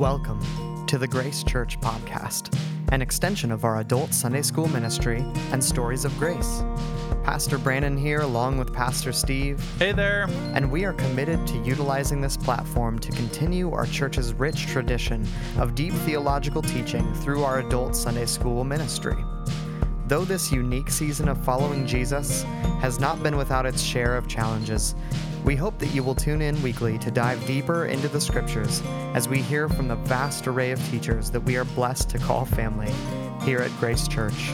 Welcome to the Grace Church Podcast, an extension of our adult Sunday school ministry and stories of grace. Pastor Brandon here, along with Pastor Steve, Hey there. and we are committed to utilizing this platform to continue our church's rich tradition of deep theological teaching through our adult Sunday school ministry. Though this unique season of following Jesus has not been without its share of challenges, we hope that you will tune in weekly to dive deeper into the scriptures as we hear from the vast array of teachers that we are blessed to call family here at Grace Church.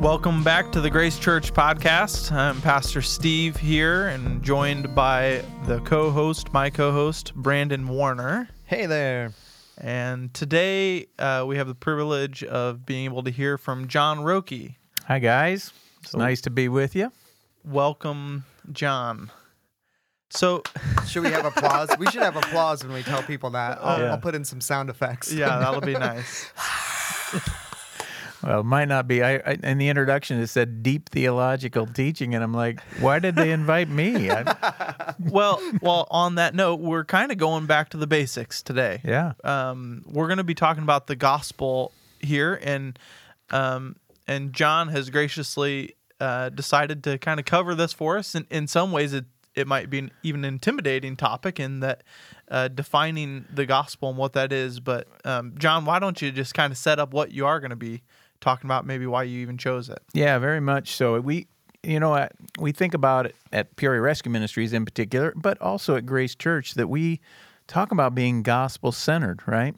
Welcome back to the Grace Church podcast. I'm Pastor Steve here and joined by the co host, my co host, Brandon Warner. Hey there. And today uh, we have the privilege of being able to hear from Jon Rocke. Hi, guys. It's nice to be with you. Welcome, Jon. So, Should we have applause? we should have applause when we tell people that. I'll, Yeah. I'll put in some sound effects. yeah, that'll be nice. Well, it might not be. I, I in the introduction it said deep theological teaching, and I'm like, why did they invite me? I, Well, well, on that note, we're kind of going back to the basics today. yeah, um, we're going to be talking about the gospel here, and um, and Jon has graciously uh, decided to kind of cover this for us. And in some ways, it it might be an even intimidating topic in that uh, defining the gospel and what that is. But um, Jon, why don't you just kind of set up what you are going to be talking about? Maybe why you even chose it. yeah, very much so. We, you know, we think about it at Peoria Rescue Ministries in particular, but also at Grace Church that we talk about being gospel centered, right?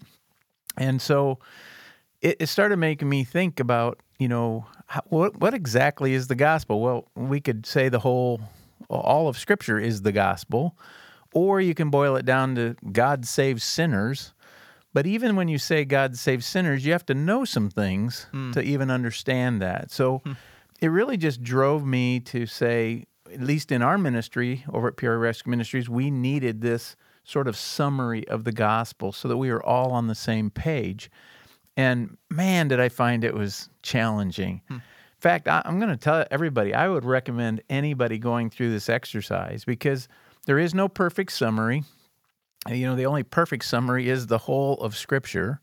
And so it, it started making me think about, you know, how, what what exactly is the gospel? Well, we could say the whole, all of Scripture is the gospel, or you can boil it down to God saves sinners. But even when you say God saves sinners, you have to know some things hmm. to even understand that. So hmm. it really just drove me to say, at least in our ministry over at Peoria Rescue Ministries, we needed this sort of summary of the gospel so that we were all on the same page. And man, did I find it was challenging. Hmm. In fact, I, I'm going to tell everybody, I would recommend anybody going through this exercise because there is no perfect summary. You know, the only perfect summary is the whole of Scripture.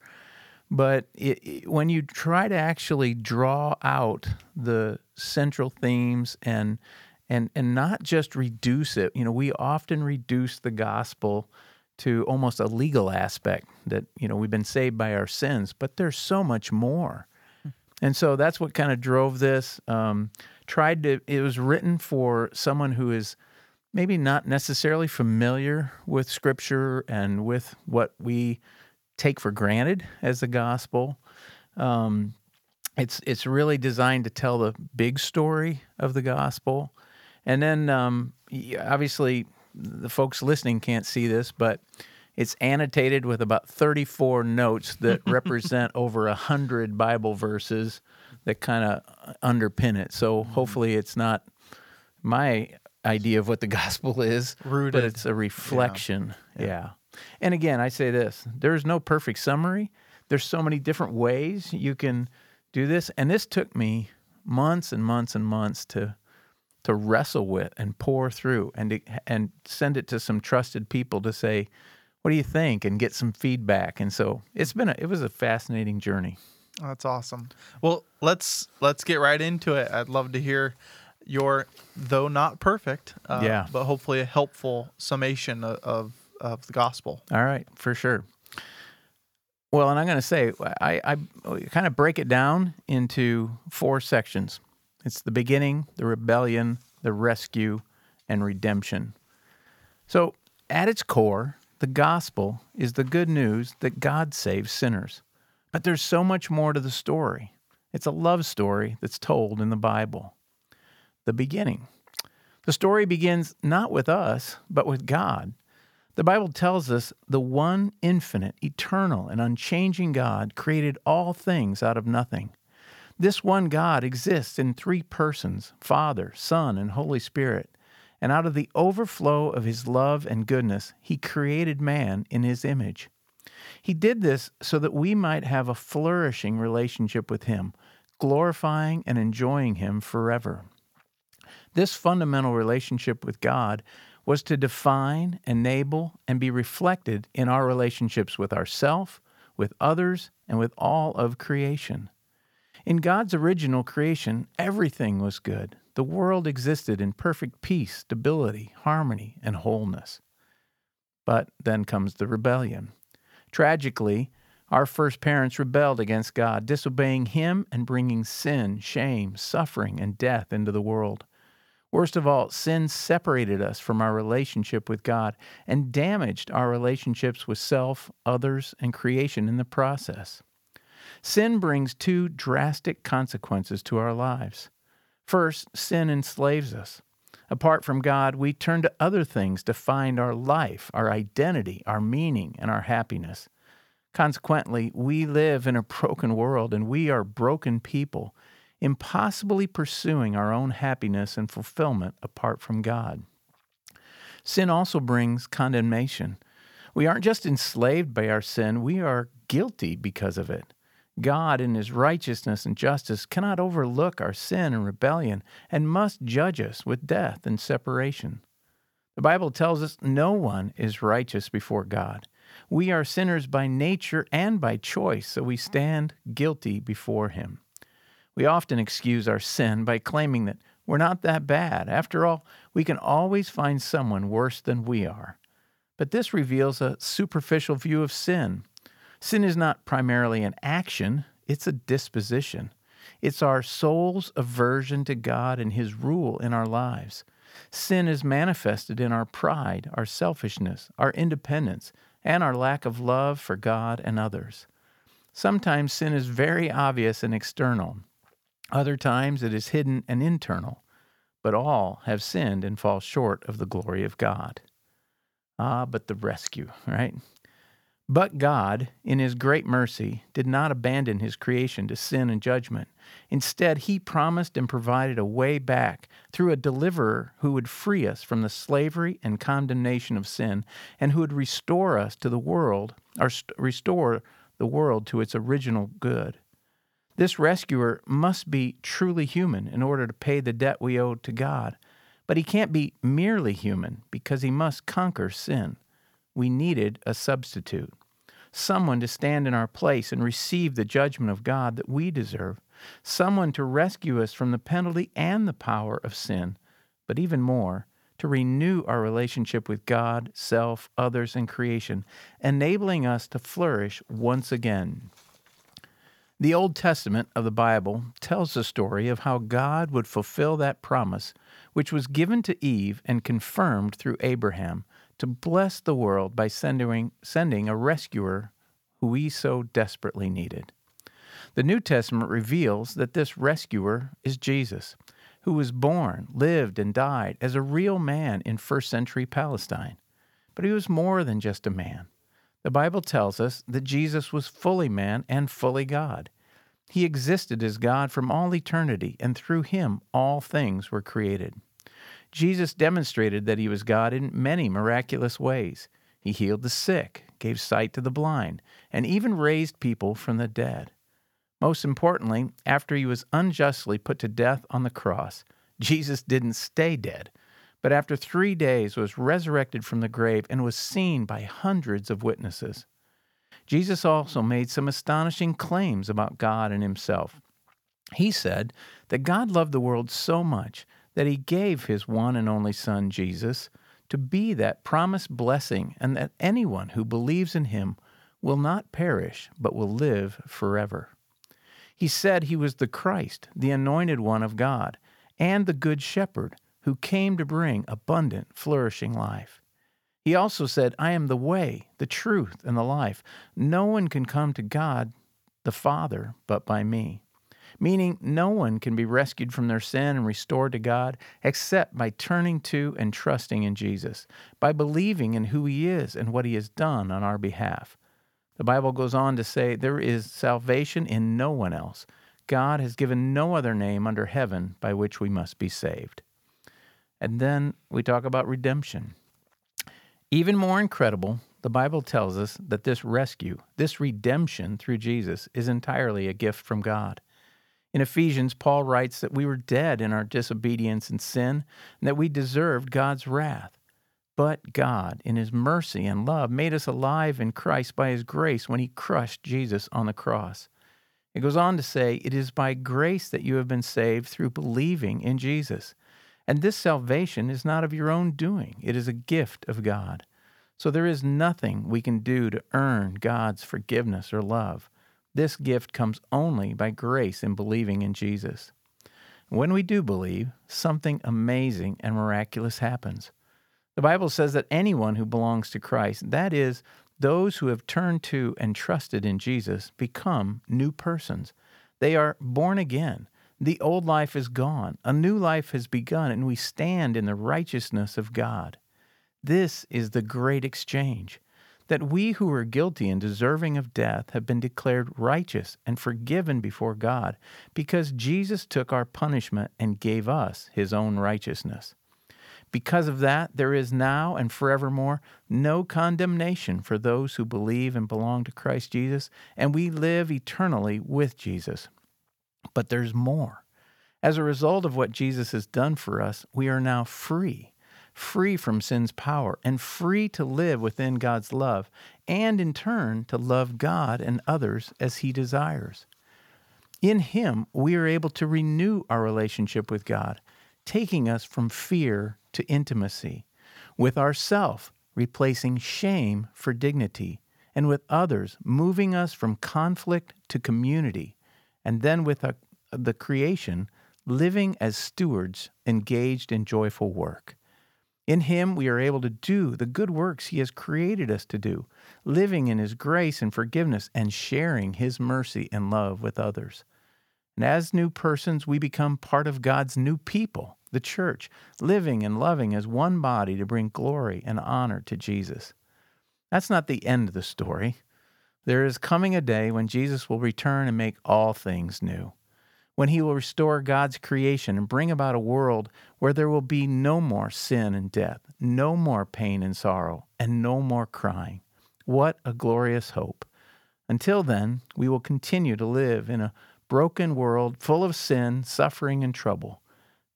But it, it- when you try to actually draw out the central themes and and and not just reduce it, you know, we often reduce the gospel to almost a legal aspect that you know we've been saved by our sins, but there's so much more. And so that's what kind of drove this. Um, tried to. It was written for someone who is maybe not necessarily familiar with Scripture and with what we take for granted as the gospel. Um, it's it's really designed to tell the big story of the gospel, and then um, obviously the folks listening can't see this, but it's annotated with about 34 notes that represent over a hundred Bible verses that kind of underpin it. So hopefully it's not my idea of what the gospel is, but it's a reflection. Yeah. And again, I say this there's no perfect summary. There's so many different ways you can do this. And this took me months and months and months to to wrestle with and pour through and to, and send it to some trusted people to say, what do you think? And get some feedback. And so it's been a, it was a fascinating journey. That's awesome. Well, let's let's get right into it. I'd love to hear your, though not perfect, uh, Yeah. but hopefully a helpful summation of, of of the gospel. All right, for sure. Well, and I'm going to say, I, I kind of break it down into four sections it's the beginning, the rebellion, the rescue, and redemption. So, at its core, the gospel is the good news that God saves sinners. But there's so much more to the story. It's a love story that's told in the Bible. The beginning. The story begins not with us, but with God. The Bible tells us the one infinite, eternal, and unchanging God created all things out of nothing. This one God exists in three persons Father, Son, and Holy Spirit. And out of the overflow of his love and goodness, he created man in his image. He did this so that we might have a flourishing relationship with him, glorifying and enjoying him forever. This fundamental relationship with God was to define, enable, and be reflected in our relationships with ourself, with others, and with all of creation. In God's original creation, everything was good. The world existed in perfect peace, stability, harmony, and wholeness. But then comes the rebellion. Tragically, our first parents rebelled against God, disobeying Him and bringing sin, shame, suffering, and death into the world. Worst of all, sin separated us from our relationship with God and damaged our relationships with self, others, and creation in the process. Sin brings two drastic consequences to our lives. First, sin enslaves us. Apart from God, we turn to other things to find our life, our identity, our meaning, and our happiness. Consequently, we live in a broken world and we are broken people, impossibly pursuing our own happiness and fulfillment apart from God. Sin also brings condemnation. We aren't just enslaved by our sin, we are guilty because of it. God, in His righteousness and justice, cannot overlook our sin and rebellion and must judge us with death and separation. The Bible tells us no one is righteous before God. We are sinners by nature and by choice, so we stand guilty before Him. We often excuse our sin by claiming that we're not that bad. After all, we can always find someone worse than we are. But this reveals a superficial view of sin. Sin is not primarily an action, it's a disposition. It's our soul's aversion to God and His rule in our lives. Sin is manifested in our pride, our selfishness, our independence, and our lack of love for God and others. Sometimes sin is very obvious and external, other times it is hidden and internal, but all have sinned and fall short of the glory of God. Ah, but the rescue, right? But God, in His great mercy, did not abandon His creation to sin and judgment. Instead, He promised and provided a way back through a deliverer who would free us from the slavery and condemnation of sin and who would restore us to the world, or st- restore the world to its original good. This rescuer must be truly human in order to pay the debt we owe to God. But he can't be merely human because he must conquer sin we needed a substitute, someone to stand in our place and receive the judgment of God that we deserve, someone to rescue us from the penalty and the power of sin, but even more, to renew our relationship with God, self, others, and creation, enabling us to flourish once again. The Old Testament of the Bible tells the story of how God would fulfill that promise which was given to Eve and confirmed through Abraham to bless the world by sending, sending a rescuer who we so desperately needed. The New Testament reveals that this rescuer is Jesus, who was born, lived, and died as a real man in first century Palestine. But he was more than just a man. The Bible tells us that Jesus was fully man and fully God. He existed as God from all eternity, and through him all things were created. Jesus demonstrated that he was God in many miraculous ways. He healed the sick, gave sight to the blind, and even raised people from the dead. Most importantly, after he was unjustly put to death on the cross, Jesus didn't stay dead, but after three days was resurrected from the grave and was seen by hundreds of witnesses. Jesus also made some astonishing claims about God and himself. He said that God loved the world so much that he gave his one and only Son, Jesus, to be that promised blessing, and that anyone who believes in him will not perish, but will live forever. He said he was the Christ, the anointed one of God, and the Good Shepherd, who came to bring abundant, flourishing life. He also said, I am the way, the truth, and the life. No one can come to God, the Father, but by me meaning no one can be rescued from their sin and restored to God except by turning to and trusting in Jesus, by believing in who He is and what He has done on our behalf. The Bible goes on to say, There is salvation in no one else. God has given no other name under heaven by which we must be saved. And then we talk about redemption. Even more incredible, the Bible tells us that this rescue, this redemption through Jesus, is entirely a gift from God. In Ephesians, Paul writes that we were dead in our disobedience and sin, and that we deserved God's wrath. But God, in His mercy and love, made us alive in Christ by His grace when He crushed Jesus on the cross. It goes on to say, It is by grace that you have been saved through believing in Jesus. And this salvation is not of your own doing, it is a gift of God. So there is nothing we can do to earn God's forgiveness or love. This gift comes only by grace in believing in Jesus. When we do believe, something amazing and miraculous happens. The Bible says that anyone who belongs to Christ, that is, those who have turned to and trusted in Jesus, become new persons. They are born again. The old life is gone. A new life has begun, and we stand in the righteousness of God. This is the great exchange that we who were guilty and deserving of death have been declared righteous and forgiven before God because Jesus took our punishment and gave us his own righteousness. Because of that, there is now and forevermore no condemnation for those who believe and belong to Christ Jesus, and we live eternally with Jesus. But there's more. As a result of what Jesus has done for us, we are now free free from sin's power, and free to live within God's love, and in turn to love God and others as He desires. In Him, we are able to renew our relationship with God, taking us from fear to intimacy, with ourself replacing shame for dignity, and with others moving us from conflict to community, and then with the creation living as stewards engaged in joyful work. In Him, we are able to do the good works He has created us to do, living in His grace and forgiveness and sharing His mercy and love with others. And as new persons, we become part of God's new people, the church, living and loving as one body to bring glory and honor to Jesus. That's not the end of the story. There is coming a day when Jesus will return and make all things new when he will restore God's creation and bring about a world where there will be no more sin and death, no more pain and sorrow, and no more crying. What a glorious hope! Until then, we will continue to live in a broken world full of sin, suffering, and trouble.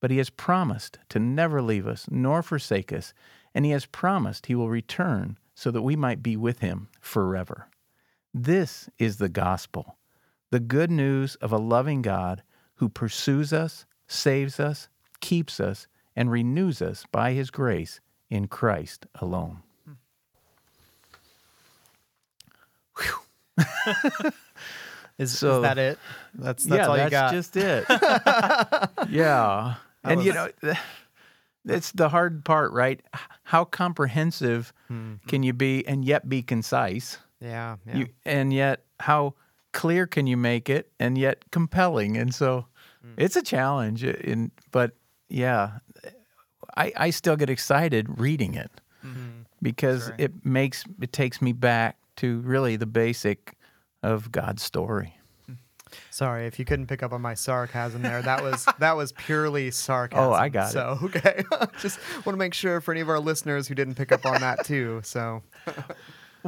But he has promised to never leave us nor forsake us, and he has promised he will return so that we might be with him forever. This is the gospel, the good news of a loving God who pursues us, saves us, keeps us, and renews us by his grace in Christ alone. is, So- is that it? That's that's yeah, all you that's got. just it. yeah. That and you know, it's the hard part, right? How comprehensive Hmm. can you be and yet be concise? Yeah, yeah. You, and yet how clear can you make it and yet compelling? And so Hmm. it's a challenge. uh, In but yeah, I I still get excited reading it because Sure. it makes it takes me back to really the basic of God's story. Sorry if you couldn't pick up on my sarcasm there. That was that was purely sarcasm. Oh, I got it. so, okay. Just want to make sure for any of our listeners who didn't pick up on that too. So,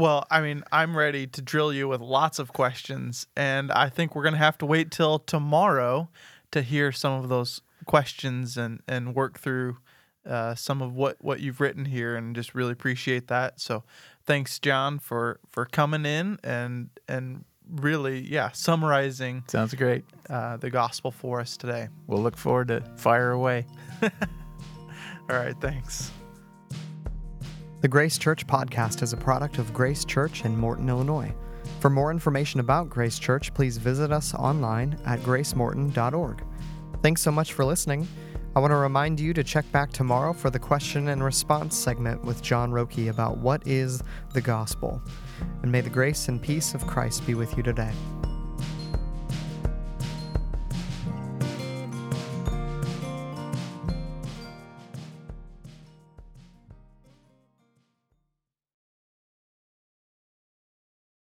Well, I mean, I'm ready to drill you with lots of questions, and I think we're going to have to wait till tomorrow to hear some of those questions and, and work through uh, some of what, what you've written here, and just really appreciate that. So, thanks, Jon, for for coming in and and really, yeah, summarizing Sounds great. uh, the gospel for us today. We'll look forward to fire away. All right, thanks. The Grace Church podcast is a product of Grace Church in Morton, Illinois. For more information about Grace Church, please visit us online at gracemorton.org. Thanks so much for listening. I want to remind you to check back tomorrow for the question and response segment with Jon Rocke about what is the gospel. And may the grace and peace of Christ be with you today.